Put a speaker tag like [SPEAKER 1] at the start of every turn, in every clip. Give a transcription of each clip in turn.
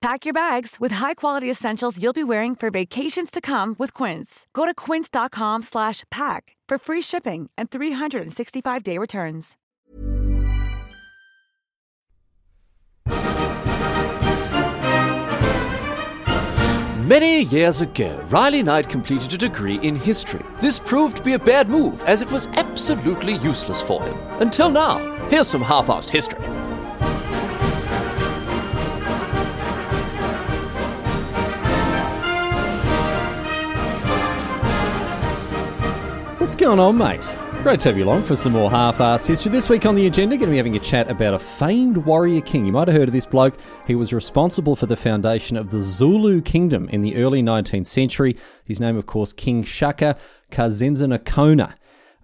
[SPEAKER 1] Pack your bags with high-quality essentials you'll be wearing for vacations to come with Quince. Go to quince.com slash pack for free shipping and 365-day returns.
[SPEAKER 2] Many years ago, Riley Knight completed a degree in history. This proved to be a bad move, as it was absolutely useless for him. Until now. Here's some half-assed history.
[SPEAKER 3] What's going on, mate? Great to have you along for some more half-assed history. This week on the agenda, going to be having a chat about a famed warrior king. You might have heard of this bloke. He was responsible for the foundation of the Zulu kingdom in the early 19th century. His name, of course, King Shaka Kazenza uh,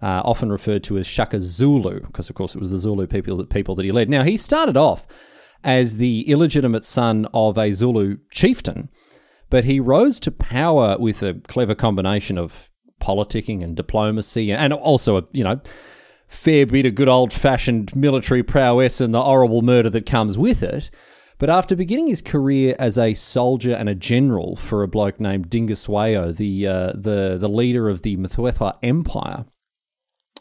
[SPEAKER 3] often referred to as Shaka Zulu, because of course it was the Zulu people that people that he led. Now he started off as the illegitimate son of a Zulu chieftain, but he rose to power with a clever combination of politicking and diplomacy, and also a you know fair bit of good old fashioned military prowess and the horrible murder that comes with it. But after beginning his career as a soldier and a general for a bloke named Dingiswayo, the uh, the the leader of the Mthethwa Empire,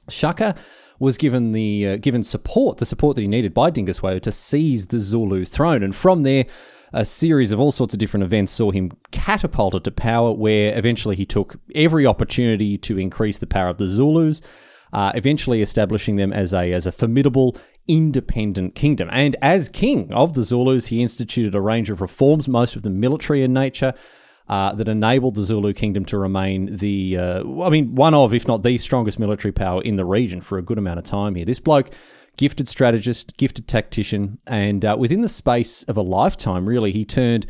[SPEAKER 3] Shaka was given the uh, given support, the support that he needed by Dingiswayo to seize the Zulu throne, and from there a series of all sorts of different events saw him catapulted to power, where eventually he took every opportunity to increase the power of the Zulus, uh, eventually establishing them as a as a formidable independent kingdom. And as king of the Zulus, he instituted a range of reforms, most of them military in nature. Uh, that enabled the Zulu kingdom to remain the, uh, I mean, one of, if not the strongest military power in the region for a good amount of time here. This bloke gifted strategist, gifted tactician, and uh, within the space of a lifetime, really, he turned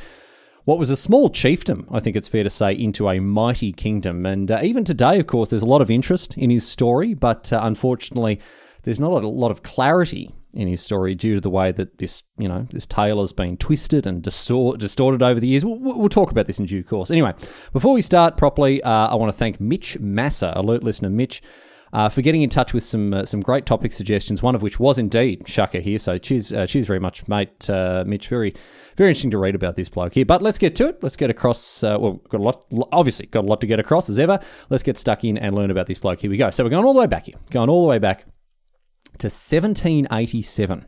[SPEAKER 3] what was a small chiefdom, I think it's fair to say, into a mighty kingdom. And uh, even today, of course, there's a lot of interest in his story, but uh, unfortunately, there's not a lot of clarity in his story due to the way that this, you know, this tale has been twisted and distort, distorted over the years. We'll, we'll, talk about this in due course. Anyway, before we start properly, uh, I want to thank Mitch Massa, alert listener Mitch uh, for getting in touch with some uh, some great topic suggestions. One of which was indeed Shaka here. So cheers, uh, cheers very much, mate, uh, Mitch. Very very interesting to read about this bloke here. But let's get to it. Let's get across. Uh, well, got a lot. Obviously, got a lot to get across as ever. Let's get stuck in and learn about this bloke. Here we go. So we're going all the way back here. Going all the way back to 1787,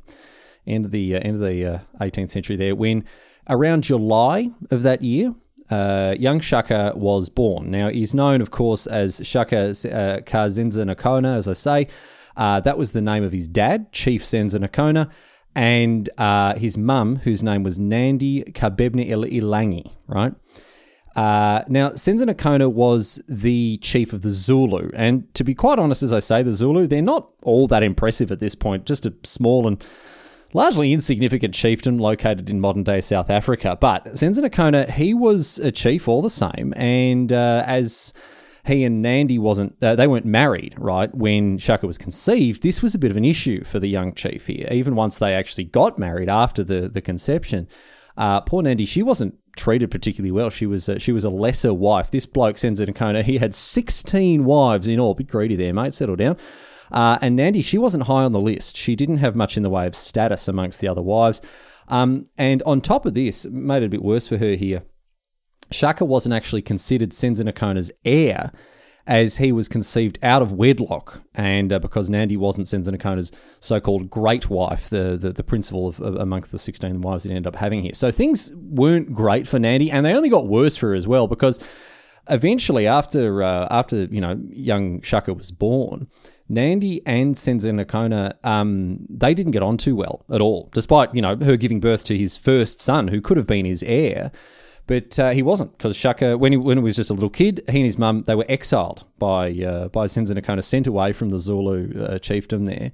[SPEAKER 3] end of the uh, end of the 18th century. There when around July of that year, uh, young Shaka was born. Now, he's known, of course, as Shaka uh, Kazenza Nakona, as I say. Uh, that was the name of his dad, Chief Senza Nakona, and uh, his mum, whose name was Nandi Kabebne Ilangi, right? Uh, now, Senza Nakona was the chief of the Zulu. And to be quite honest, as I say, the Zulu, they're not all that impressive at this point, just a small and largely insignificant chieftain located in modern day South Africa. But Senza he was a chief all the same. And uh, as he and Nandi wasn't, uh, they weren't married, right? When Shaka was conceived, this was a bit of an issue for the young chief here. Even once they actually got married after the, the conception, uh, poor Nandi, she wasn't treated particularly well. She was a, she was a lesser wife. This bloke, Senza he had 16 wives in all. Bit greedy there, mate. Settle down. Uh, and Nandi, she wasn't high on the list. She didn't have much in the way of status amongst the other wives. Um, and on top of this, made it a bit worse for her here. Shaka wasn't actually considered Senzanakona's heir, as he was conceived out of wedlock, and uh, because Nandi wasn't Senzanakona's so-called great wife, the the, the principal of, of, amongst the 16 wives he ended up having here. So things weren't great for Nandi, and they only got worse for her as well, because eventually, after uh, after you know young Shaka was born, Nandi and Senza Nakona, um, they didn't get on too well at all, despite, you know, her giving birth to his first son, who could have been his heir. But uh, he wasn't, because Shaka, when he, when he was just a little kid, he and his mum, they were exiled by, uh, by Nakona, sent away from the Zulu uh, chiefdom there.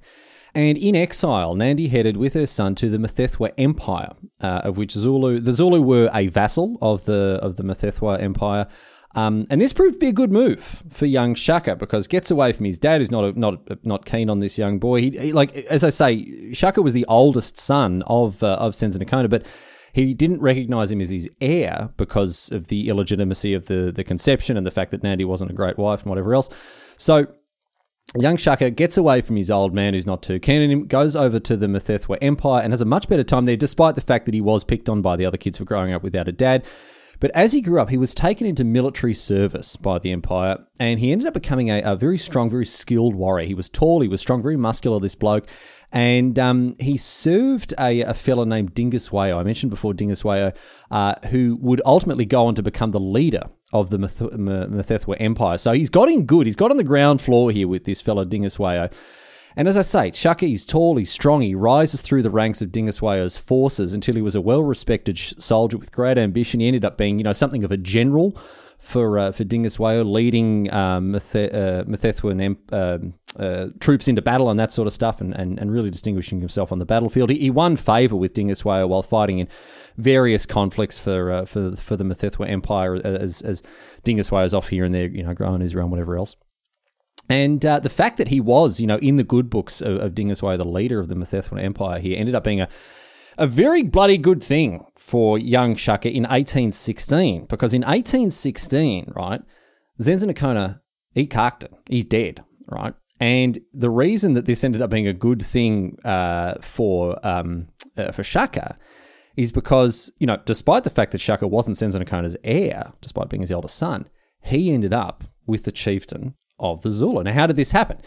[SPEAKER 3] And in exile, Nandi headed with her son to the Mthethwa Empire, uh, of which Zulu, the Zulu were a vassal of the of the Mthethwa Empire, Um, and this proved to be a good move for young Shaka because gets away from his dad, who's not a, not not keen on this young boy. He, he, like as I say, Shaka was the oldest son of uh, of Senza Nakona, but he didn't recognize him as his heir because of the illegitimacy of the the conception and the fact that Nandi wasn't a great wife and whatever else. So Young Shaka gets away from his old man who's not too keen on him, goes over to the Methethwa Empire and has a much better time there, despite the fact that he was picked on by the other kids for growing up without a dad. But as he grew up, he was taken into military service by the Empire, and he ended up becoming a, a very strong, very skilled warrior. He was tall, he was strong, very muscular, this bloke. And um, he served a, a fellow named Dingiswayo. I mentioned before Dingiswayo, uh, who would ultimately go on to become the leader of the Methethwa Empire. So he's got in good. He's got on the ground floor here with this fellow Dingiswayo. And as I say, Shaka, he's tall, he's strong, he rises through the ranks of Dingiswayo's forces until he was a well-respected soldier with great ambition. He ended up being, you know, something of a general for uh, for Dingiswayo, leading um, Methe- uh, Methethwan um, uh, troops into battle and that sort of stuff, and, and, and really distinguishing himself on the battlefield. He, he won favour with Dingiswayo while fighting in various conflicts for uh, for for the Methethwa Empire as as Dingiswayo's off here and there, you know, growing his realm, whatever else. And uh, the fact that he was, you know, in the good books of, of Dingiswayo, the leader of the Methethwan Empire here, ended up being a, a very bloody good thing for young Shaka in 1816. Because in 1816, right, Zenza Nakona, he carked it. He's dead, right? And the reason that this ended up being a good thing uh, for um, uh, for Shaka is because, you know, despite the fact that Shaka wasn't Zenza Nakona's heir, despite being his eldest son, he ended up with the chieftain of the Zulu. Now, how did this happen?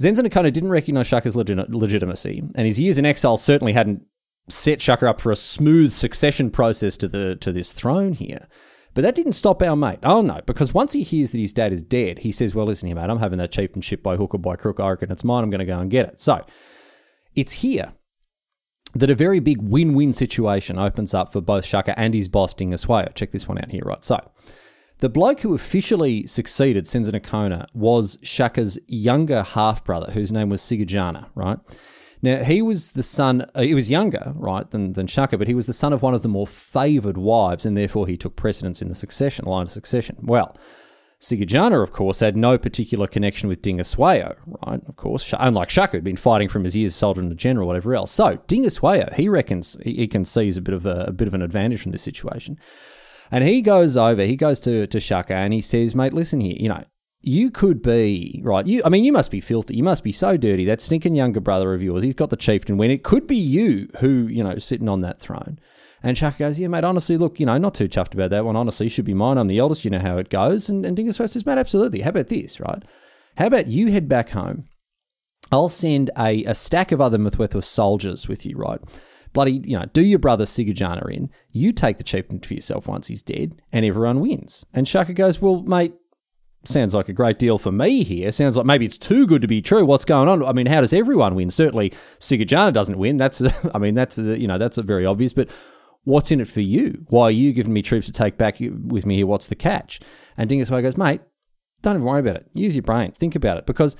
[SPEAKER 3] Nakona didn't recognize Shaka's legitimacy, and his years in exile certainly hadn't set Shaka up for a smooth succession process to the to this throne here. But that didn't stop our mate. Oh no, because once he hears that his dad is dead, he says, "Well, listen here, mate. I'm having that chieftainship by hook or by crook. I reckon it's mine. I'm going to go and get it." So it's here that a very big win-win situation opens up for both Shaka and his boss Dingiswayo. Check this one out here, right? So the bloke who officially succeeded Senza Nakona was Shaka's younger half brother, whose name was Sigujana, right? Now, he was the son, uh, he was younger, right, than, than Shaka, but he was the son of one of the more favoured wives, and therefore he took precedence in the succession, line of succession. Well, Sigujana, of course, had no particular connection with Dingiswayo, right? Of course, unlike Shaka, who'd been fighting from his years, soldier and a general, whatever else. So Dingiswayo, he reckons he, he can seize a bit of a, a bit of an advantage from this situation. And he goes over, he goes to, to Shaka and he says, mate, listen here, you know, you could be, right, you, I mean, you must be filthy. You must be so dirty. That stinking younger brother of yours, he's got the chieftain win. It could be you who, you know, sitting on that throne. And Shaka goes, yeah, mate, honestly, look, you know, not too chuffed about that one. Honestly, should be mine. I'm the oldest. You know how it goes. And, and Dingus says, mate, absolutely. How about this, right? How about you head back home? I'll send a, a stack of other Mthethwa soldiers with you, right? Bloody, you know, do your brother Sigujana in, you take the chieftain for yourself once he's dead, and everyone wins. And Shaka goes, well, mate, sounds like a great deal for me here. Sounds like maybe it's too good to be true. What's going on? I mean, how does everyone win? Certainly, Sigujana doesn't win. That's, I mean, that's, you know, that's very obvious. But what's in it for you? Why are you giving me troops to take back with me here? What's the catch? And Dingiswayo goes, mate, don't even worry about it. Use your brain. Think about it. Because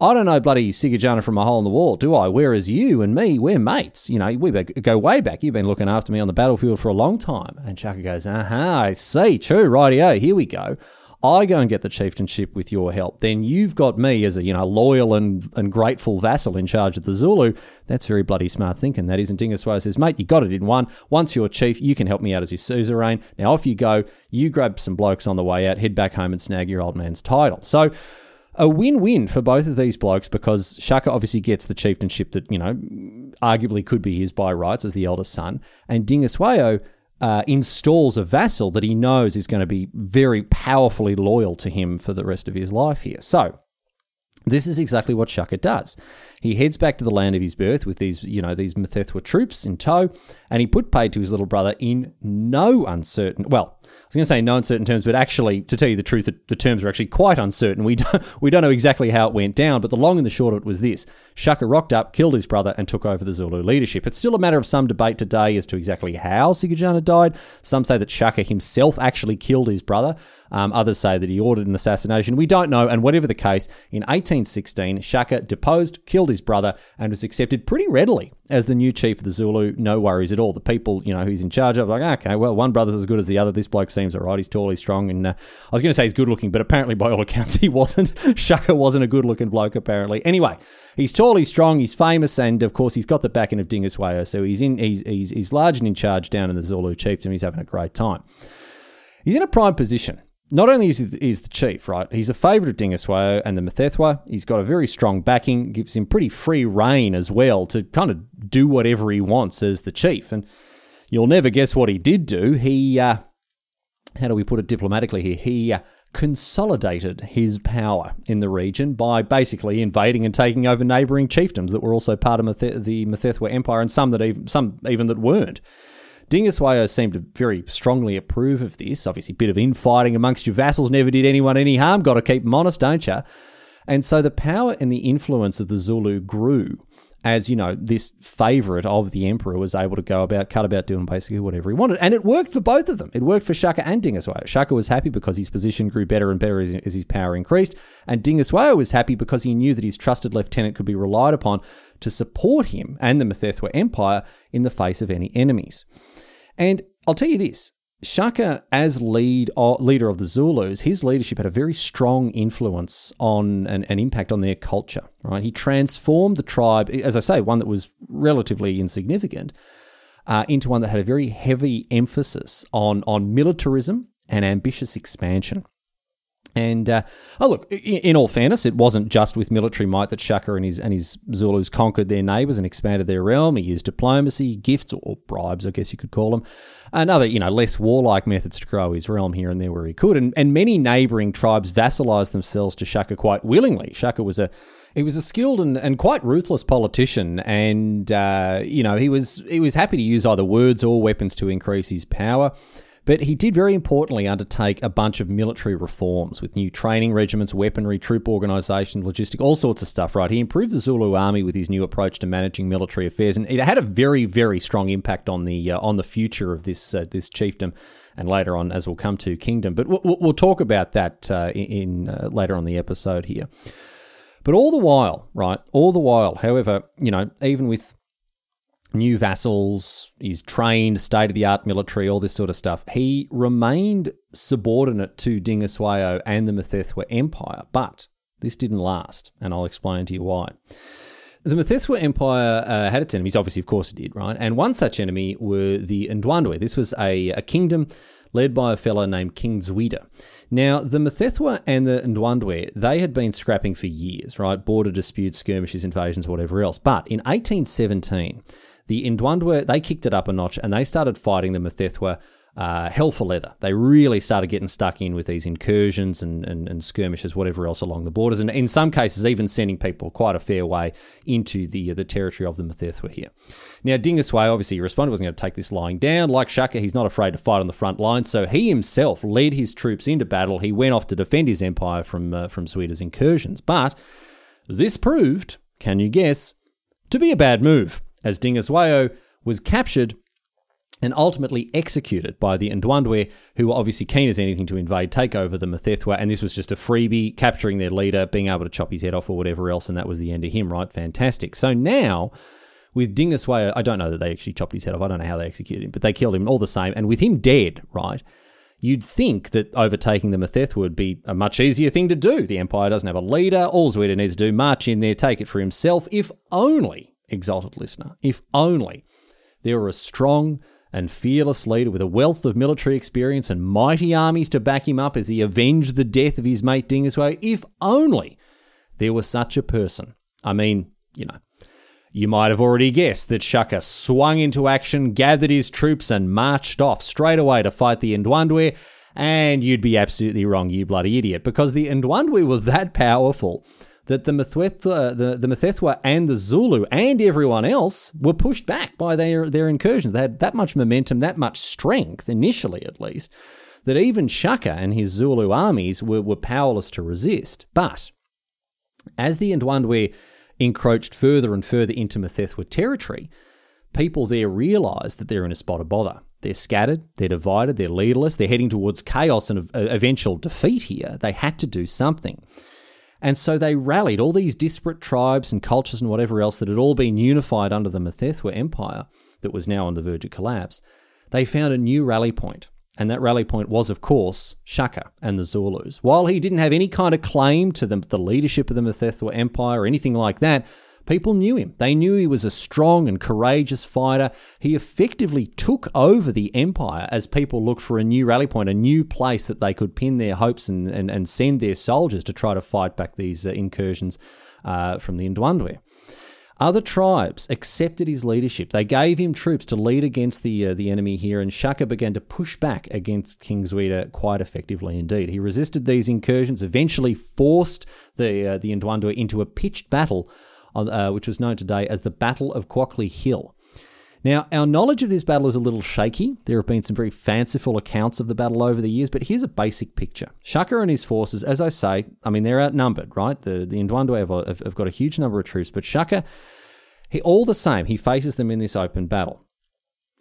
[SPEAKER 3] I don't know bloody Sigujana from a hole in the wall, do I? Whereas you and me, we're mates. You know, we go way back. You've been looking after me on the battlefield for a long time. And Shaka goes, aha, I see. True, rightio. Here we go. I go and get the chieftainship with your help. Then you've got me as a you know loyal and, and grateful vassal in charge of the Zulu. That's very bloody smart thinking. That isn't Dingiswayo says, mate, you got it in one. Once you're chief, you can help me out as your suzerain. Now off you go. You grab some blokes on the way out, head back home and snag your old man's title. So a win-win for both of these blokes because Shaka obviously gets the chieftainship that you know arguably could be his by rights as the eldest son, and Dingiswayo uh, installs a vassal that he knows is going to be very powerfully loyal to him for the rest of his life here. So. This is exactly what Shaka does. He heads back to the land of his birth with these, you know, these Methethwa troops in tow, and he put paid to his little brother in no uncertain, well, going to say no uncertain terms, but actually, to tell you the truth, the, terms are actually quite uncertain. We don't, we don't know exactly how it went down, but the long and the short of it was this Shaka rocked up, killed his brother, and took over the Zulu leadership. It's still a matter of some debate today as to exactly how Sigujana died. Some say that Shaka himself actually killed his brother. Um, others say that he ordered an assassination. We don't know, and whatever the case, in 1816, Shaka deposed, killed his brother, and was accepted pretty readily as the new chief of the Zulu, no worries at all. The people, you know, he's in charge of, like, okay, well, one brother's as good as the other. This bloke seems all right. He's tall, he's strong, and uh, I was going to say he's good looking, but apparently, by all accounts, he wasn't. Shaka wasn't a good looking bloke, apparently. Anyway, he's tall, he's strong, he's famous, and of course, he's got the backing of Dingiswayo, so he's in, he's, he's, he's large and in charge down in the Zulu chiefdom. He's having a great time. He's in a prime position not only is he is the chief, right? He's a favourite of Dingiswayo and the Mthethwa. He's got a very strong backing, gives him pretty free reign as well to kind of do whatever he wants as the chief. And you'll never guess what he did do. He, uh, how do we put it diplomatically here? He uh, consolidated his power in the region by basically invading and taking over neighbouring chiefdoms that were also part of Mth- the Mthethwa Empire, and some that even, some even that weren't. Dingiswayo seemed to very strongly approve of this. Obviously, a bit of infighting amongst your vassals never did anyone any harm. Got to keep them honest, don't you? And so the power and the influence of the Zulu grew as, you know, this favourite of the emperor was able to go about, cut about doing basically whatever he wanted. And it worked for both of them. It worked for Shaka and Dingiswayo. Shaka was happy because his position grew better and better as, as his power increased. And Dingiswayo was happy because he knew that his trusted lieutenant could be relied upon to support him and the Mthethwa Empire in the face of any enemies. And I'll tell you this Shaka, as lead uh, leader of the Zulus, his leadership had a very strong influence on and an impact on their culture. Right, he transformed the tribe, as I say, one that was relatively insignificant, uh, into one that had a very heavy emphasis on on militarism and ambitious expansion. And uh, oh, look! In, all fairness, it wasn't just with military might that Shaka and his and his Zulus conquered their neighbours and expanded their realm. He used diplomacy, gifts, or bribes, I guess you could call them, and other you know less warlike methods to grow his realm here and there where he could. And and many neighbouring tribes vassalised themselves to Shaka quite willingly. Shaka was a he was a skilled and, and quite ruthless politician, and uh, you know he was he was happy to use either words or weapons to increase his power. But he did very importantly undertake a bunch of military reforms with new training regiments, weaponry, troop organisation, logistic, all sorts of stuff, right? He improved the Zulu army with his new approach to managing military affairs, and it had a very, very strong impact on the uh, on the future of this uh, this chiefdom and later on, as we'll come to, kingdom. But we'll, we'll talk about that uh, in uh, later on the episode here. But all the while, right, all the while, however, you know, even with new vassals, he's trained state of the art military, all this sort of stuff. He remained subordinate to Dingiswayo and the Mthethwa Empire, but this didn't last, and I'll explain to you why. The Mthethwa Empire uh, had its enemies, obviously, of course it did, right? And one such enemy were the Ndwandwe. This was a, a kingdom led by a fellow named King Zwide. Now, the Mthethwa and the Ndwandwe, they had been scrapping for years, right? Border disputes, skirmishes, invasions, whatever else. But in 1817, the Ndwandwe, they kicked it up a notch and they started fighting the Mthethwa uh, hell for leather. They really started getting stuck in with these incursions and, and, and, skirmishes, whatever else along the borders, and in some cases even sending people quite a fair way into the the territory of the Mthethwa here. Now, Dingiswayo obviously responded wasn't going to take this lying down. Like Shaka, he's not afraid to fight on the front line, so he himself led his troops into battle. He went off to defend his empire from uh, from incursions, but this proved, can you guess, to be a bad move as Dingiswayo was captured and ultimately executed by the Ndwandwe, who were obviously keen as anything to invade, take over the Mthethwa, and this was just a freebie, capturing their leader, being able to chop his head off or whatever else, and that was the end of him, right? Fantastic. So now, with Dingiswayo, I don't know that they actually chopped his head off, I don't know how they executed him, but they killed him all the same, and with him dead, right? You'd think that overtaking the Mthethwa would be a much easier thing to do. The Empire doesn't have a leader. All Zwide needs to do, march in there, take it for himself, if only exalted listener, if only there were a strong and fearless leader with a wealth of military experience and mighty armies to back him up as he avenged the death of his mate Dingiswayo, if only there was such a person. I mean, you know, you might have already guessed that Shaka swung into action, gathered his troops, and marched off straight away to fight the Ndwandwe. And you'd be absolutely wrong, you bloody idiot, because the Ndwandwe were that powerful that the Mthethwa, uh, the, the Mthethwa and the Zulu and everyone else were pushed back by their, their incursions. They had that much momentum, that much strength, initially at least, that even Shaka and his Zulu armies were, were powerless to resist. But as the Ndwandwe encroached further and further into Mthethwa territory, people there realised that they're in a spot of bother. They're scattered, they're divided, they're leaderless, they're heading towards chaos and eventual defeat here. They had to do something. And so they rallied all these disparate tribes and cultures and whatever else that had all been unified under the Methethwa Empire that was now on the verge of collapse. They found a new rally point. And that rally point was, of course, Shaka and the Zulus. While he didn't have any kind of claim to the, the leadership of the Methethwa Empire or anything like that, People knew him. They knew he was a strong and courageous fighter. He effectively took over the empire as people looked for a new rally point, a new place that they could pin their hopes and, and, and send their soldiers to try to fight back these uh, incursions uh, from the Ndwandwe. Other tribes accepted his leadership. They gave him troops to lead against the uh, the enemy here, and Shaka began to push back against King Zwide quite effectively indeed. He resisted these incursions, eventually forced the uh, the Ndwandwe into a pitched battle uh, which was known today as the Battle of Gqokli Hill. Now, our knowledge of this battle is a little shaky. There have been some very fanciful accounts of the battle over the years, but here's a basic picture. Shaka and his forces, as I say, I mean, they're outnumbered, right? The, the Ndwandwe have, have got a huge number of troops, but Shaka, he, all the same, he faces them in this open battle.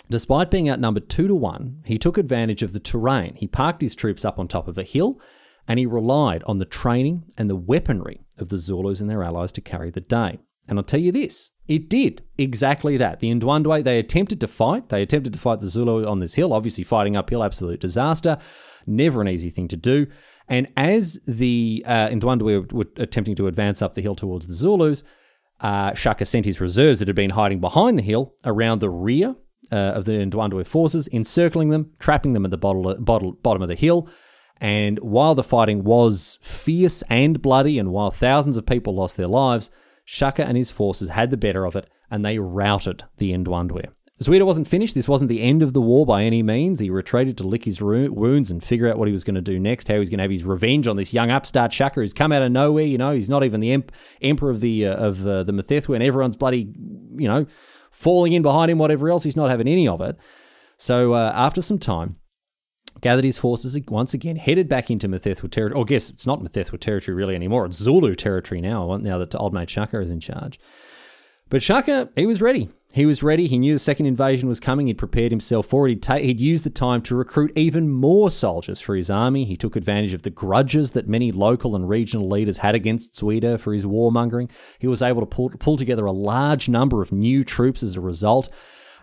[SPEAKER 3] Despite being outnumbered two to one, he took advantage of the terrain. He parked his troops up on top of a hill and he relied on the training and the weaponry of the Zulus and their allies to carry the day. And I'll tell you this, it did exactly that. The Ndwandwe, they attempted to fight. They attempted to fight the Zulu on this hill, obviously fighting uphill, absolute disaster. Never an easy thing to do. And as the uh, Ndwandwe were attempting to advance up the hill towards the Zulus, uh, Shaka sent his reserves that had been hiding behind the hill around the rear uh, of the Ndwandwe forces, encircling them, trapping them at the bottom of the hill, and while the fighting was fierce and bloody, and while thousands of people lost their lives, Shaka and his forces had the better of it, and they routed the Ndwandwe. Zwide wasn't finished. This wasn't the end of the war by any means. He retreated to lick his wounds and figure out what he was going to do next, how he was going to have his revenge on this young upstart Shaka who's come out of nowhere. You know, he's not even the emperor of the uh, of uh, the Methethwa, and everyone's bloody, you know, falling in behind him, whatever else. He's not having any of it. So uh, after some time, gathered his forces once again, headed back into Methethwa territory. Or, guess it's not Methethwa territory really anymore. It's Zulu territory now, now that old mate Shaka is in charge. But Shaka, he was ready. He was ready. He knew the second invasion was coming. He'd prepared himself for it. He'd, ta- he'd used the time to recruit even more soldiers for his army. He took advantage of the grudges that many local and regional leaders had against Zwide for his warmongering. He was able to pull, pull together a large number of new troops as a result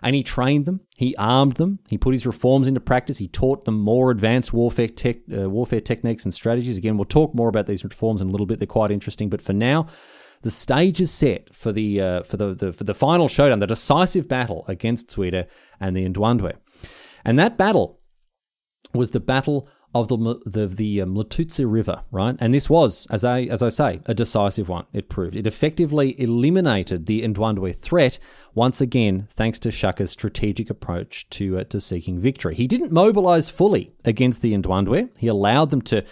[SPEAKER 3] and he trained them, he armed them, he put his reforms into practice, he taught them more advanced warfare tech, uh, warfare techniques and strategies. Again, we'll talk more about these reforms in a little bit. They're quite interesting, but for now, the stage is set for the uh, for the, the, for the final showdown, the decisive battle against Zwide and the Ndwandwe. And that battle was the battle of the the, the um, River, right? And this was, as I as I say, a decisive one. It proved it effectively eliminated the Ndwandwe threat once again, thanks to Shaka's strategic approach to uh, to seeking victory. He didn't mobilize fully against the Ndwandwe. He allowed them to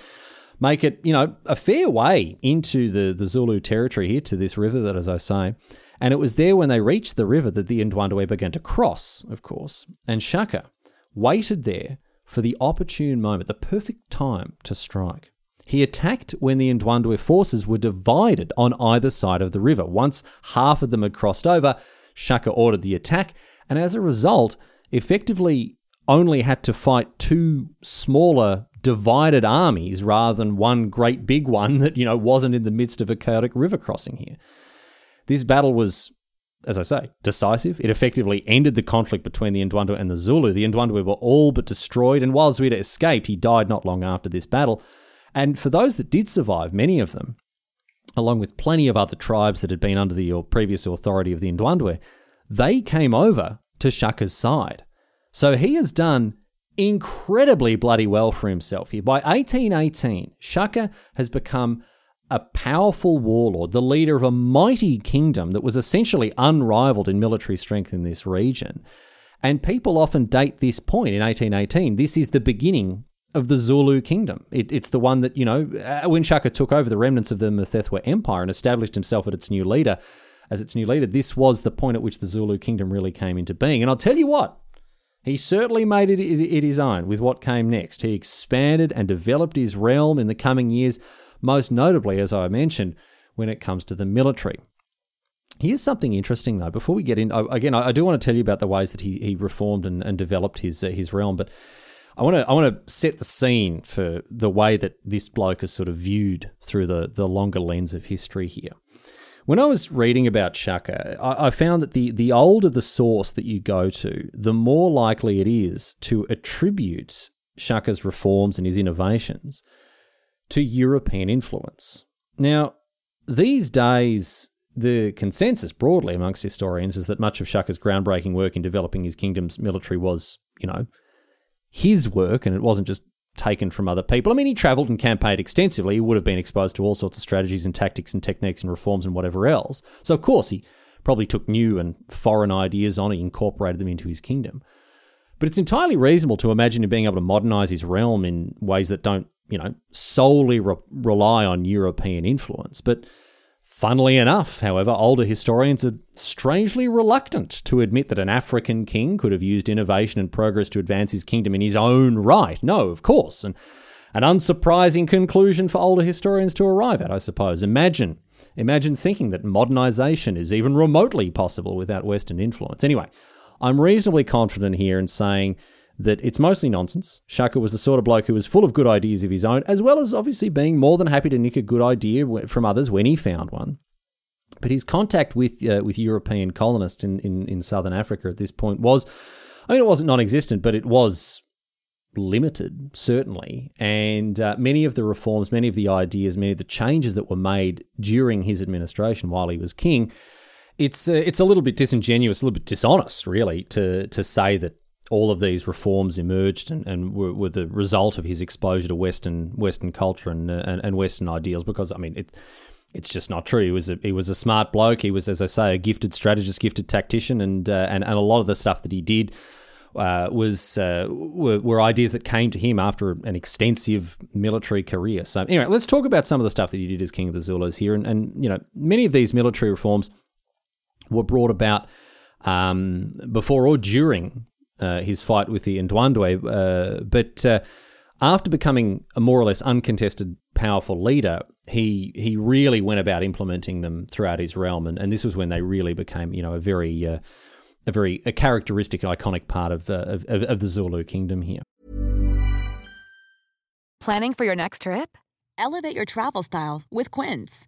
[SPEAKER 3] make it, you know, a fair way into the the Zulu territory here to this river that, as I say. And it was there when they reached the river that the Ndwandwe began to cross, of course. And Shaka waited there for the opportune moment, the perfect time to strike. He attacked when the Ndwandwe forces were divided on either side of the river. Once half of them had crossed over, Shaka ordered the attack, and as a result, effectively only had to fight two smaller divided armies rather than one great big one that, you know, wasn't in the midst of a chaotic river crossing here. This battle was as I say, decisive. It effectively ended the conflict between the Ndwandwe and the Zulu. The Ndwandwe were all but destroyed, and while Zwide escaped, he died not long after this battle. And for those that did survive, many of them, along with plenty of other tribes that had been under the previous authority of the Ndwandwe, they came over to Shaka's side. So he has done incredibly bloody well for himself here. By 1818, Shaka has become a powerful warlord, the leader of a mighty kingdom that was essentially unrivaled in military strength in this region. And people often date this point in 1818. This is the beginning of the Zulu kingdom. It, it's the one that, you know, uh, when Shaka took over the remnants of the Mthethwa Empire and established himself as its new leader, as its new leader, this was the point at which the Zulu kingdom really came into being. And I'll tell you what, he certainly made it, it, it his own with what came next. He expanded and developed his realm in the coming years most notably, as I mentioned, when it comes to the military. Here's something interesting, though. Before we get in, again, I do want to tell you about the ways that he, he reformed and, and developed his uh, his realm. But I want to I want to set the scene for the way that this bloke is sort of viewed through the the longer lens of history here. When I was reading about Shaka, I, I found that the the older the source that you go to, the more likely it is to attribute Shaka's reforms and his innovations to European influence. Now, these days, the consensus broadly amongst historians is that much of Shaka's groundbreaking work in developing his kingdom's military was, you know, his work and it wasn't just taken from other people. I mean, he travelled and campaigned extensively. He would have been exposed to all sorts of strategies and tactics and techniques and reforms and whatever else. So, of course, he probably took new and foreign ideas on, he incorporated them into his kingdom. But it's entirely reasonable to imagine him being able to modernize his realm in ways that don't, you know, solely re- rely on European influence. But Funnily enough, however, older historians are strangely reluctant to admit that an African king could have used innovation and progress to advance his kingdom in his own right. No, of course. And an unsurprising conclusion for older historians to arrive at, I suppose. Imagine, imagine thinking that modernization is even remotely possible without Western influence. Anyway, I'm reasonably confident here in saying that it's mostly nonsense. Shaka was the sort of bloke who was full of good ideas of his own, as well as obviously being more than happy to nick a good idea from others when he found one. But his contact with uh, with European colonists in, in, in southern Africa at this point was, I mean, it wasn't non-existent, but it was limited, certainly. And uh, many of the reforms, many of the ideas, many of the changes that were made during his administration while he was king, it's uh, it's a little bit disingenuous, a little bit dishonest, really, to to say that all of these reforms emerged and, and were, were, the result of his exposure to Western Western culture and, uh, and, and Western ideals. Because I mean, it, it's just not true. He was a, he was a smart bloke. He was, as I say, a gifted strategist, gifted tactician, and uh, and and a lot of the stuff that he did. Uh, was uh, were, were, ideas that came to him after an extensive military career. So anyway, let's talk about some of the stuff that he did as king of the Zulus here, and, and you know many of these military reforms were brought about um, before or during uh, his fight with the Ndwandwe. Uh, but uh, after becoming a more or less uncontested powerful leader, he he really went about implementing them throughout his realm, and, and this was when they really became you know a very uh, a very a characteristic iconic part of, uh, of of the Zulu kingdom here.
[SPEAKER 1] Planning for your next trip?
[SPEAKER 4] Elevate your travel style with Quince.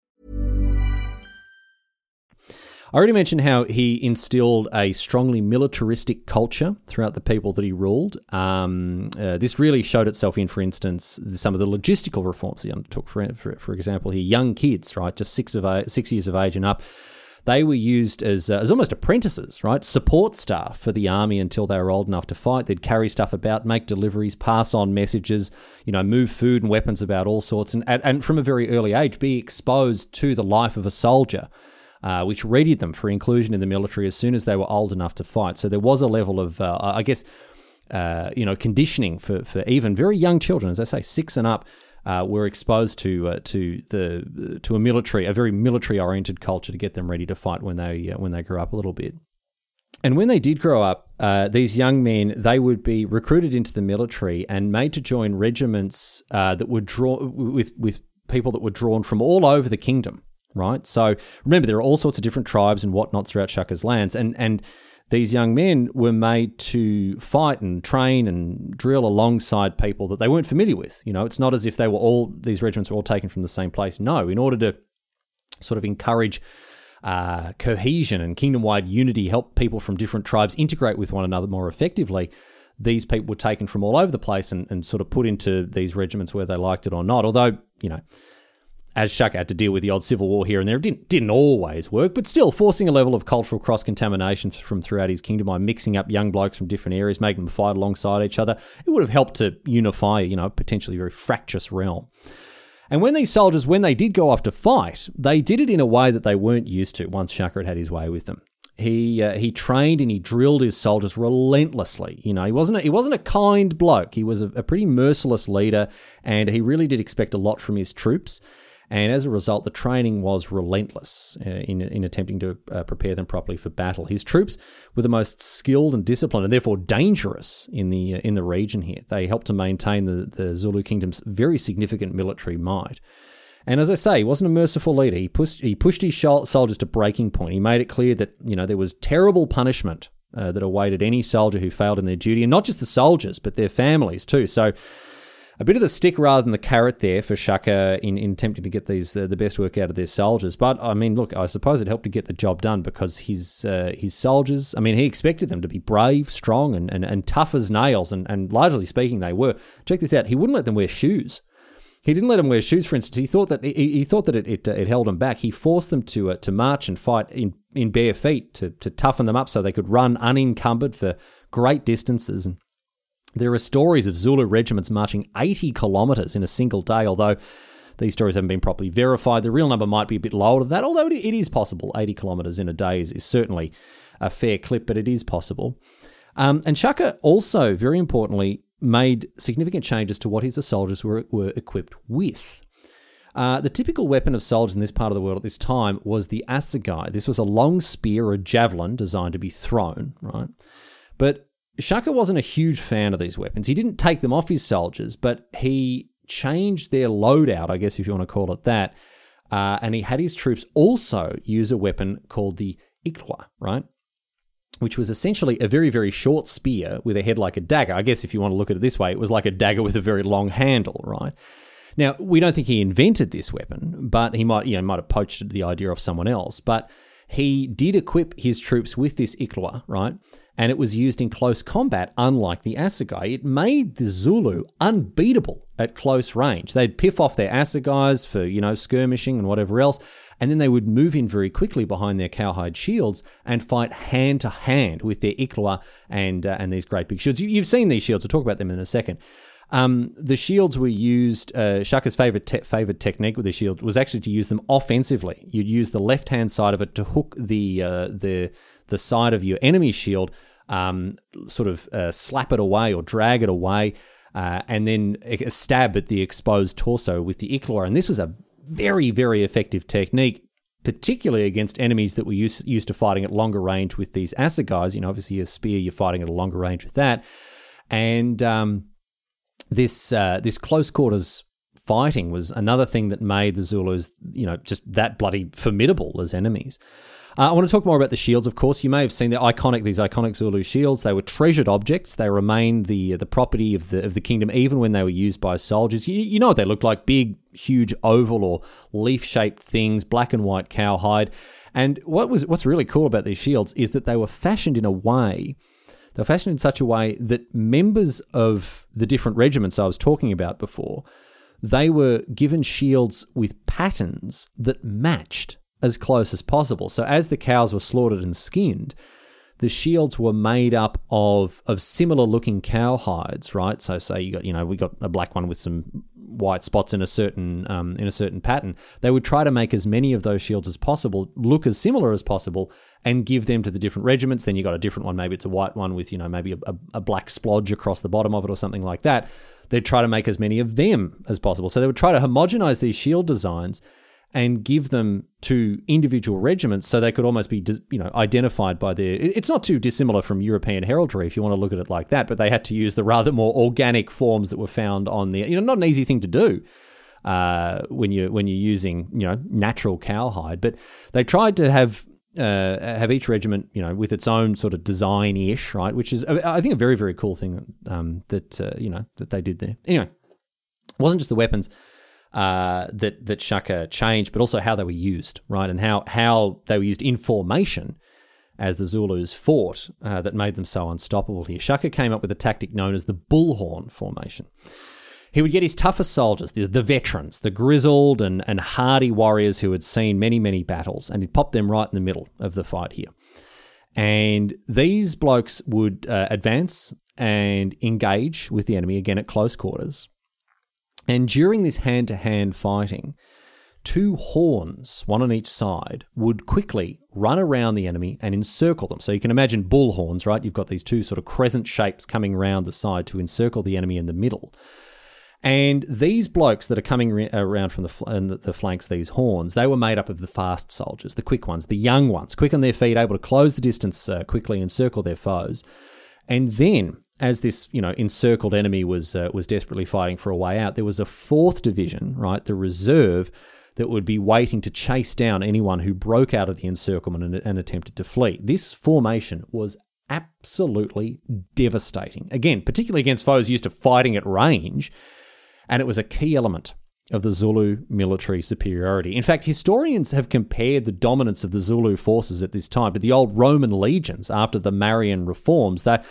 [SPEAKER 3] I already mentioned how he instilled a strongly militaristic culture throughout the people that he ruled. Um, uh, this really showed itself in, for instance, some of the logistical reforms he undertook. For, for, for example, here, young kids, right, just six of six years of age and up, they were used as, uh, as almost apprentices, right? Support staff for the army until they were old enough to fight. They'd carry stuff about, make deliveries, pass on messages, you know, move food and weapons about all sorts, and, and from a very early age, be exposed to the life of a soldier uh, which readied them for inclusion in the military as soon as they were old enough to fight. So there was a level of, uh, I guess, uh, you know, conditioning for, for even very young children, as I say, six and up. Uh, were exposed to uh, to the to a military, a very military oriented culture to get them ready to fight when they uh, when they grew up a little bit. And when they did grow up, uh, these young men they would be recruited into the military and made to join regiments uh, that were drawn with with people that were drawn from all over the kingdom right? So remember, there are all sorts of different tribes and whatnot throughout Shaka's lands, and and these young men were made to fight and train and drill alongside people that they weren't familiar with. You know, it's not as if they were all these regiments were all taken from the same place. No, in order to sort of encourage uh, cohesion and kingdom-wide unity, help people from different tribes integrate with one another more effectively. These people were taken from all over the place and, and sort of put into these regiments where they liked it or not. Although, you know, as Shaka had to deal with the odd civil war here and there, it didn't, didn't always work, but still forcing a level of cultural cross contamination from throughout his kingdom by mixing up young blokes from different areas, making them fight alongside each other, it would have helped to unify, you know, a potentially very fractious realm. And when these soldiers, when they did go off to fight, they did it in a way that they weren't used to once Shaka had had his way with them. he uh, he trained and he drilled his soldiers relentlessly. You know, he wasn't a, he wasn't a kind bloke. He was a, a pretty merciless leader, and he really did expect a lot from his troops. And as a result, the training was relentless uh, in, in attempting to uh, prepare them properly for battle. His troops were the most skilled and disciplined, and therefore dangerous in the uh, in the region here. They helped to maintain the, the Zulu kingdom's very significant military might. And as I say, he wasn't a merciful leader. He pushed he pushed his soldiers to breaking point. He made it clear that you know there was terrible punishment uh, that awaited any soldier who failed in their duty, and not just the soldiers, but their families too. So a bit of the stick rather than the carrot there for Shaka in, in attempting to get these uh, the best work out of their soldiers. But I mean, look, I suppose it helped to get the job done because his uh, his soldiers. I mean, he expected them to be brave, strong, and, and, and tough as nails, and, and largely speaking, they were. Check this out: he wouldn't let them wear shoes. He didn't let them wear shoes, for instance. He thought that he, he thought that it, it, uh, it, held them back. He forced them to uh, to march and fight in, in bare feet to, to toughen them up so they could run unencumbered for great distances. And there are stories of Zulu regiments marching 80 kilometres in a single day, although these stories haven't been properly verified. The real number might be a bit lower than that, although it is possible. 80 kilometres in a day is, is, certainly a fair clip, but it is possible. Um, and Shaka also, very importantly, made significant changes to what his soldiers were, were equipped with. Uh, the typical weapon of soldiers in this part of the world at this time was the assegai. This was a long spear or javelin designed to be thrown, right? But Shaka wasn't a huge fan of these weapons. He didn't take them off his soldiers, but he changed their loadout, I guess if you want to call it that. Uh, and he had his troops also use a weapon called the Iklwa, right? Which was essentially a very, very short spear with a head like a dagger. I guess if you want to look at it this way, it was like a dagger with a very long handle, right? Now, we don't think he invented this weapon, but he might, you know, might have poached the idea off someone else. But he did equip his troops with this Iklwa, right? And it was used in close combat, unlike the assegai. It made the Zulu unbeatable at close range. They'd piff off their assegais for, you know, skirmishing and whatever else, and then they would move in very quickly behind their cowhide shields and fight hand to hand with their Iklwa and, uh, and these great big shields. You, have seen these shields, we'll talk about them in a second. Um, the shields were used. Uh, Shaka's favorite te- favorite technique with the shield was actually to use them offensively. You'd use the left hand side of it to hook the uh, the the side of your enemy's shield, um, sort of uh, slap it away or drag it away, uh, and then a stab at the exposed torso with the Iklwa. And this was a very, very effective technique, particularly against enemies that were used, used to fighting at longer range with these assegais. You know, obviously a spear, you're fighting at a longer range with that. And um, this uh, this close quarters fighting was another thing that made the Zulus, you know, just that bloody formidable as enemies. Uh, I want to talk more about the shields, of course. You may have seen the iconic these iconic Zulu shields. They were treasured objects. They remained the the property of the of the kingdom even when they were used by soldiers. You, you know what they look like: big, huge oval or leaf shaped things, black and white cowhide. And what was what's really cool about these shields is that they were fashioned in a way. They were fashioned in such a way that members of the different regiments I was talking about before, they were given shields with patterns that matched as close as possible. So as the cows were slaughtered and skinned, the shields were made up of of similar looking cow hides, right? So say you got you know we got a black one with some white spots in a certain um, in a certain pattern. They would try to make as many of those shields as possible look as similar as possible and give them to the different regiments. Then you got a different one, maybe it's a white one with you know maybe a, a, a black splodge across the bottom of it or something like that. They'd try to make as many of them as possible. So they would try to homogenize these shield designs and give them to individual regiments so they could almost be you know identified by their it's not too dissimilar from European heraldry if you want to look at it like that but they had to use the rather more organic forms that were found on the you know not an easy thing to do uh, when you when you're using you know natural cowhide but they tried to have uh, have each regiment, you know, with its own sort of design-ish, right? Which is, I think, a very, very cool thing um, that uh, you know that they did there. Anyway, it wasn't just the weapons uh, that that Shaka changed, but also how they were used, right, and how how they were used in formation as the Zulus fought uh, that made them so unstoppable here. Shaka came up with a tactic known as the bullhorn formation. He would get his toughest soldiers, the, the veterans, the grizzled and, and hardy warriors who had seen many, many battles, and he'd pop them right in the middle of the fight here. And these blokes would uh, advance and engage with the enemy again at close quarters. And during this hand to hand fighting, two horns, one on each side, would quickly run around the enemy and encircle them. So you can imagine bull horns, right? You've got these two sort of crescent shapes coming around the side to encircle the enemy in the middle. And these blokes that are coming around from the, fl- the flanks, these horns, they were made up of the fast soldiers, the quick ones, the young ones, quick on their feet, able to close the distance uh, quickly, encircle their foes. And then, as this you know encircled enemy was uh, was desperately fighting for a way out, there was a fourth division, right, the reserve, that would be waiting to chase down anyone who broke out of the encirclement and, and attempted to flee. This formation was absolutely devastating. Again, particularly against foes used to fighting at range and it was a key element of the Zulu military superiority. In fact, historians have compared the dominance of the Zulu forces at this time to the old Roman legions after the Marian reforms. That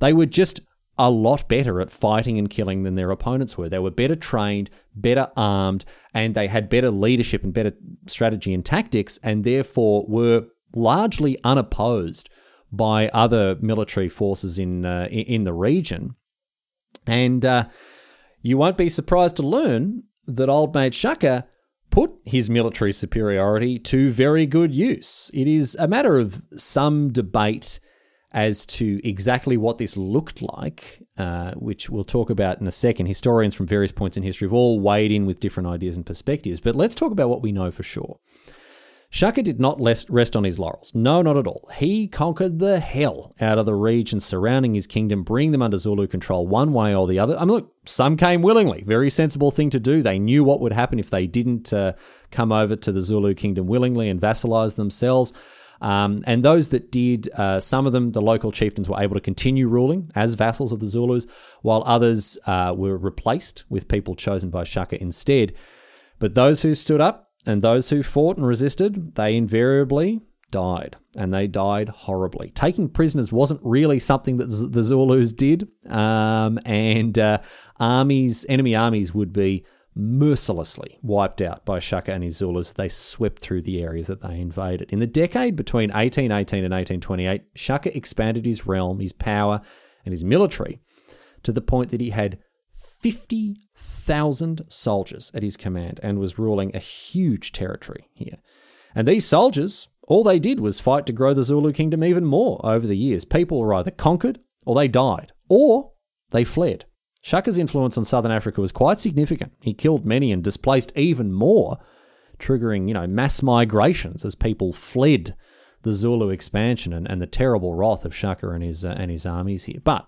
[SPEAKER 3] they were just a lot better at fighting and killing than their opponents were. They were better trained, better armed, and they had better leadership and better strategy and tactics, and therefore were largely unopposed by other military forces in uh, in the region. And uh, you won't be surprised to learn that old mate Shaka put his military superiority to very good use. It is a matter of some debate as to exactly what this looked like, uh, which we'll talk about in a second. Historians from various points in history have all weighed in with different ideas and perspectives, but let's talk about what we know for sure. Shaka did not rest on his laurels. No, not at all. He conquered the hell out of the regions surrounding his kingdom, bringing them under Zulu control one way or the other. I mean, look, some came willingly. Very sensible thing to do. They knew what would happen if they didn't uh, come over to the Zulu kingdom willingly and vassalize themselves. Um, and those that did, uh, some of them, the local chieftains were able to continue ruling as vassals of the Zulus, while others uh, were replaced with people chosen by Shaka instead. But those who stood up, and those who fought and resisted, they invariably died, and they died horribly. Taking prisoners wasn't really something that the Zulus did, um, and uh, armies, enemy armies, would be mercilessly wiped out by Shaka and his Zulus. They swept through the areas that they invaded. In the decade between 1818 and 1828, Shaka expanded his realm, his power, and his military to the point that he had 50,000 soldiers at his command and was ruling a huge territory here. And these soldiers, all they did was fight to grow the Zulu kingdom even more over the years. People were either conquered or they died, or they fled. Shaka's influence on southern Africa was quite significant. He killed many and displaced even more, triggering, you know, mass migrations as people fled the Zulu expansion and, and the terrible wrath of Shaka and his uh, and his armies here. But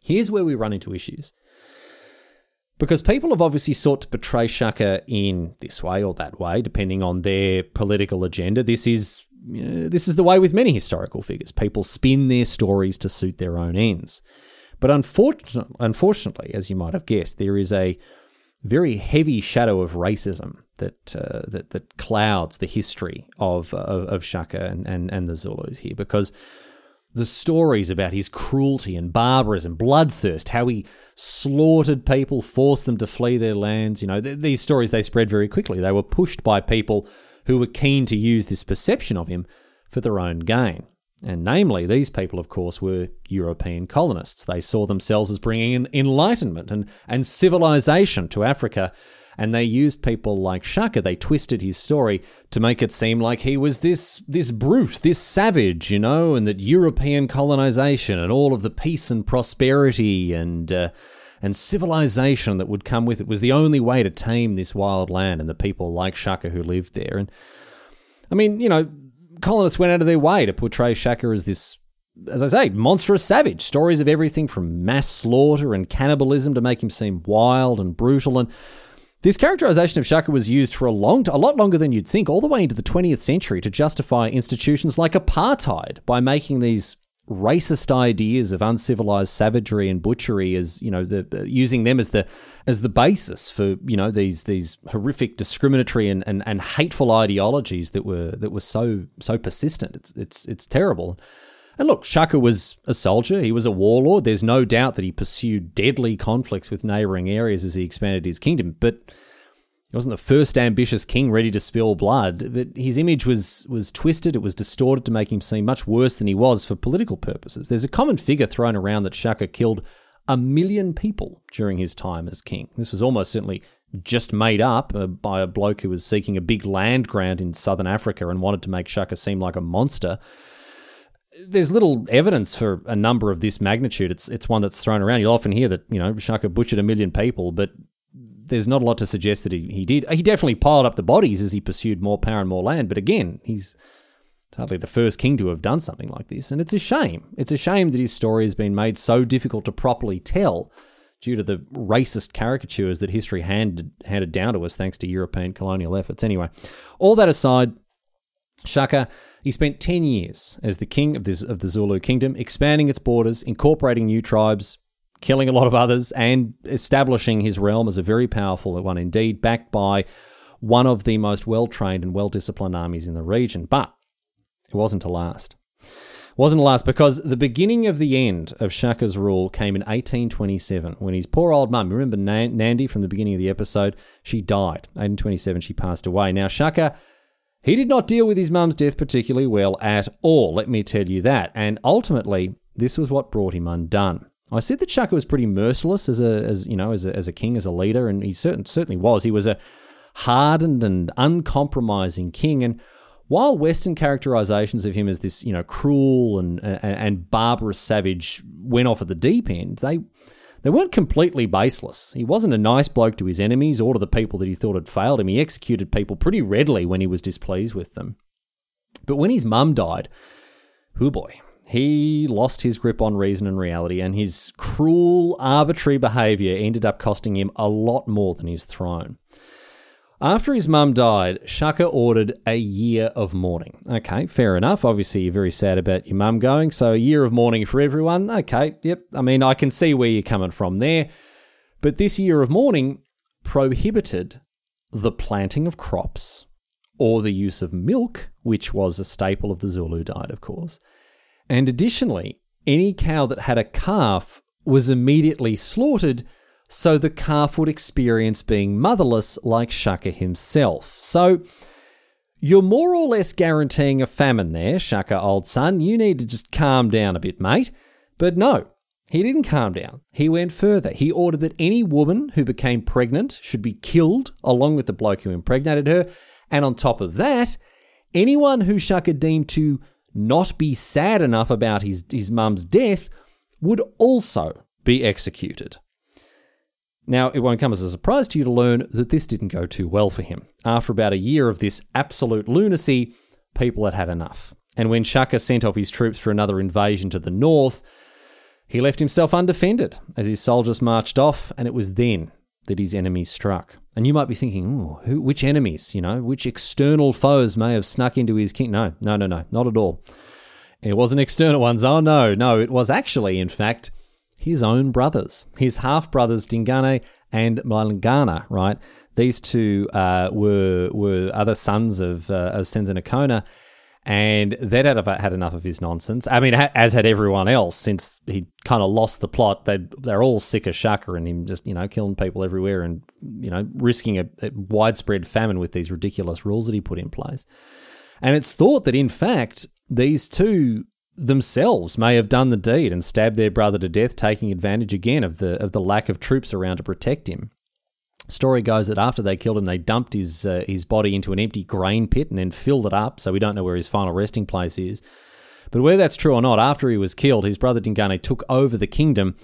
[SPEAKER 3] here's where we run into issues. Because people have obviously sought to portray Shaka in this way or that way, depending on their political agenda. This is uh, this is the way with many historical figures. People spin their stories to suit their own ends. But unfortunately, unfortunately, as you might have guessed, there is a very heavy shadow of racism that uh, that that clouds the history of of, of Shaka and, and and the Zulus here because the stories about his cruelty and barbarism, bloodthirst, how he slaughtered people, forced them to flee their lands. You know, th- these stories they spread very quickly. They were pushed by people who were keen to use this perception of him for their own gain. And namely, these people, of course, were European colonists. They saw themselves as bringing enlightenment and, and civilization to Africa and they used people like Shaka. They twisted his story to make it seem like he was this this brute, this savage, you know, and that European colonization and all of the peace and prosperity and uh, and civilization that would come with it was the only way to tame this wild land and the people like Shaka who lived there. And I mean, you know, colonists went out of their way to portray Shaka as this as I say, monstrous savage. Stories of everything from mass slaughter and cannibalism to make him seem wild and brutal. And this characterization of Shaka was used for a long, a lot longer than you'd think, all the way into the 20th century to justify institutions like apartheid by making these racist ideas of uncivilized savagery and butchery as you know the uh, using them as the as the basis for you know these these horrific discriminatory and, and, and hateful ideologies that were that were so so persistent. It's it's it's terrible. And look, Shaka was a soldier, he was a warlord. There's no doubt that he pursued deadly conflicts with neighboring areas as he expanded his kingdom, but he wasn't the first ambitious king ready to spill blood. But his image was was twisted, it was distorted to make him seem much worse than he was for political purposes. There's a common figure thrown around that Shaka killed a million people during his time as king. This was almost certainly just made up uh, by a bloke who was seeking a big land grant in southern Africa and wanted to make Shaka seem like a monster. There's little evidence for a number of this magnitude. It's it's one that's thrown around. You'll often hear that you know Shaka butchered a million people, but there's not a lot to suggest that he, he did. He definitely piled up the bodies as he pursued more power and more land. But again, he's hardly the first king to have done something like this, and it's a shame. It's a shame that his story has been made so difficult to properly tell due to the racist caricatures that history handed, handed down to us thanks to European colonial efforts. Anyway, all that aside, Shaka, he spent 10 years as the king of, this, of the Zulu kingdom, expanding its borders, incorporating new tribes, killing a lot of others, and establishing his realm as a very powerful one indeed, backed by one of the most well trained and well disciplined armies in the region. But it wasn't to last It wasn't to last because the beginning of the end of Shaka's rule came in 1827 when his poor old mum, remember Nandi from the beginning of the episode, she died. 1827, she passed away. Now, Shaka, he did not deal with his mum's death particularly well at all, let me tell you that. And ultimately, this was what brought him undone. I said that Shaka was pretty merciless as a, as you know, as a, as a king, as a leader, and he certain, certainly was. He was a hardened and uncompromising king, and while Western characterizations of him as this, you know, cruel and, and, and barbarous savage went off at the deep end, they they weren't completely baseless. He wasn't a nice bloke to his enemies or to the people that he thought had failed him. He executed people pretty readily when he was displeased with them. But when his mum died, oh boy, he lost his grip on reason and reality, and his cruel, arbitrary behaviour ended up costing him a lot more than his throne. After his mum died, Shaka ordered a year of mourning. Okay, fair enough. Obviously, you're very sad about your mum going, so a year of mourning for everyone. Okay, yep. I mean, I can see where you're coming from there. But this year of mourning prohibited the planting of crops or the use of milk, which was a staple of the Zulu diet, of course. And additionally, any cow that had a calf was immediately slaughtered so the calf would experience being motherless like Shaka himself. So you're more or less guaranteeing a famine there, Shaka, old son. You need to just calm down a bit, mate. But no, he didn't calm down. He went further. He ordered that any woman who became pregnant should be killed along with the bloke who impregnated her. And on top of that, anyone who Shaka deemed to not be sad enough about his, his mum's death would also be executed. Now, it won't come as a surprise to you to learn that this didn't go too well for him. After about a year of this absolute lunacy, people had had enough. And when Shaka sent off his troops for another invasion to the north, he left himself undefended as his soldiers marched off, and it was then that his enemies struck. And you might be thinking, who, which enemies, you know, which external foes may have snuck into his king? No, no, no, no, not at all. It wasn't external ones. Oh, no, no. It was actually, in fact, his own brothers, his half brothers Dingane and Mlangana, right? These two uh, were were other sons of uh, of Senzangakhona, and they'd had, had enough of his nonsense. I mean, as had everyone else, since he kind of lost the plot. They they're all sick of Shaka and him just you know killing people everywhere and you know risking a, a widespread famine with these ridiculous rules that he put in place. And it's thought that in fact these two themselves may have done the deed and stabbed their brother to death, taking advantage again of the of the lack of troops around to protect him. Story goes that after they killed him, they dumped his uh, his body into an empty grain pit and then filled it up, so we don't know where his final resting place is. But whether that's true or not, after he was killed, his brother Dingane took over the kingdom,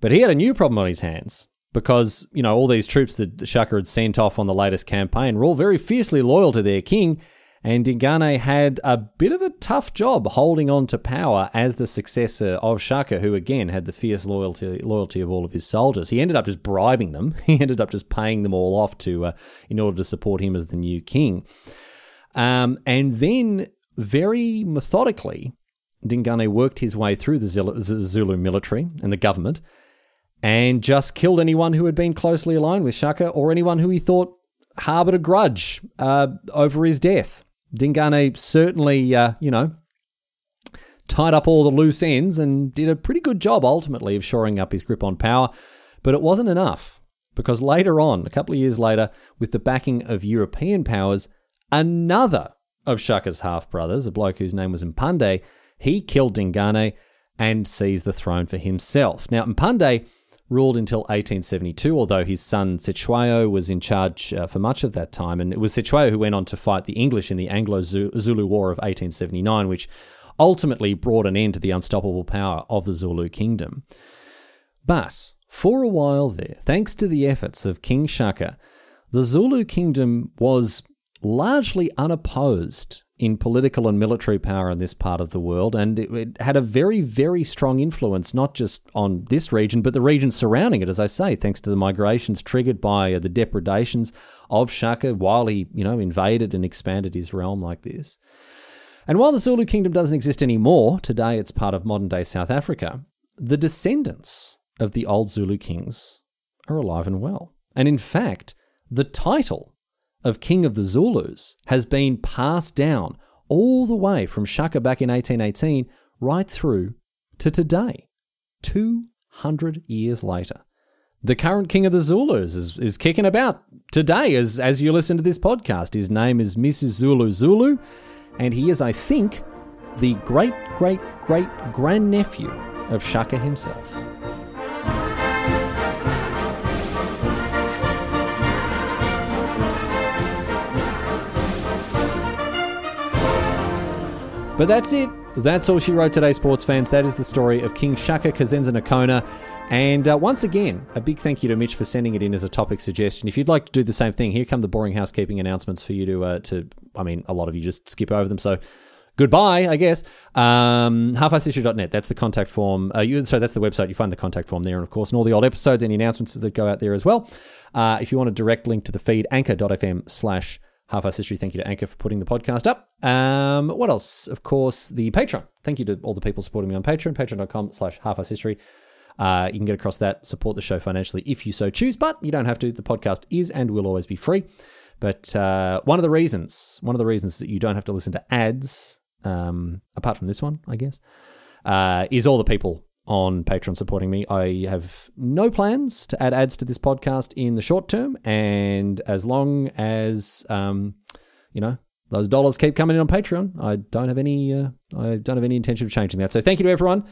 [SPEAKER 3] but he had a new problem on his hands because you know all these troops that Shaka had sent off on the latest campaign were all very fiercely loyal to their king and Dingane had a bit of a tough job holding on to power as the successor of Shaka, who again had the fierce loyalty loyalty of all of his soldiers. He ended up just bribing them. He ended up just paying them all off to uh, in order to support him as the new king. Um, and then very methodically, Dingane worked his way through the Zulu military and the government and just killed anyone who had been closely aligned with Shaka or anyone who he thought harbored a grudge uh, over his death. Dingane certainly, uh, you know, tied up all the loose ends and did a pretty good job ultimately of shoring up his grip on power. But it wasn't enough because later on, a couple of years later, with the backing of European powers, another of Shaka's half brothers, a bloke whose name was Mpande, he killed Dingane and seized the throne for himself. Now, Mpande ruled until 1872, although his son Cetshwayo was in charge uh, for much of that time. And it was Cetshwayo who went on to fight the English in the Anglo Zulu War of 1879, which ultimately brought an end to the unstoppable power of the Zulu kingdom. But for a while there, thanks to the efforts of King Shaka, the Zulu kingdom was largely unopposed in political and military power in this part of the world, and it, it, had a very, very strong influence not just on this region, but the region surrounding it, as I say, thanks to the migrations triggered by uh, the depredations of Shaka while he, you know, invaded and expanded his realm like this. And while the Zulu kingdom doesn't exist anymore, today it's part of modern day South Africa, the descendants of the old Zulu kings are alive and well. And in fact, the title of King of the Zulus has been passed down all the way from Shaka back in 1818 right through to today, 200 years later. The current King of the Zulus is, is kicking about today as, as you listen to this podcast. His name is Misuzulu Zulu, and he is, I think, the great, great, great grandnephew of Shaka himself. But that's it. That's all she wrote today, sports fans. That is the story of King Shaka kaSenzangakhona. And uh, once again, a big thank you to Mitch for sending it in as a topic suggestion. If you'd like to do the same thing, here come the boring housekeeping announcements for you to, uh, to I mean, a lot of you just skip over them. So goodbye, I guess. Um, that's the contact form. Uh, you, so that's the website. You find the contact form there. And of course, and all the old episodes, any announcements that go out there as well. Uh, if you want a direct link to the feed, anchor.fm slash Half-Arsed History. Thank you to Anchor for putting the podcast up. Um, what else? Of course, the Patreon. Thank you to all the people supporting me on Patreon, patreon.com slash half history. Uh, you can get across that, support the show financially if you so choose, but you don't have to. The podcast is and will always be free. But uh, one of the reasons, one of the reasons that you don't have to listen to ads, um, apart from this one, I guess, uh, is all the people on Patreon supporting me. I have no plans to add ads to this podcast in the short term, and as long as um, you know those dollars keep coming in on Patreon, I don't have any uh, I don't have any intention of changing that. So thank you to everyone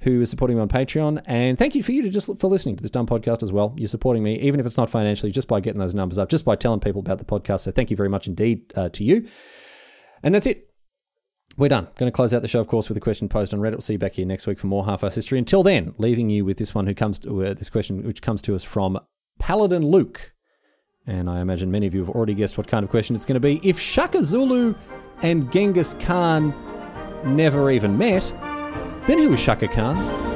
[SPEAKER 3] who is supporting me on Patreon, and thank you for you to just for listening to this dumb podcast as well. You're supporting me, even if it's not financially, just by getting those numbers up, just by telling people about the podcast. So thank you very much indeed uh, to you. And that's it we're done. Going to close out the show, of course, with a question posed on Reddit. We'll see you back here next week for more Half-Arsed History. Until then, leaving you with this one who comes to uh, this question, which comes to us from Paladin Luke. And I imagine many of you have already guessed what kind of question it's going to be. If Shaka Zulu and Genghis Khan never even met, then who was Shaka Khan?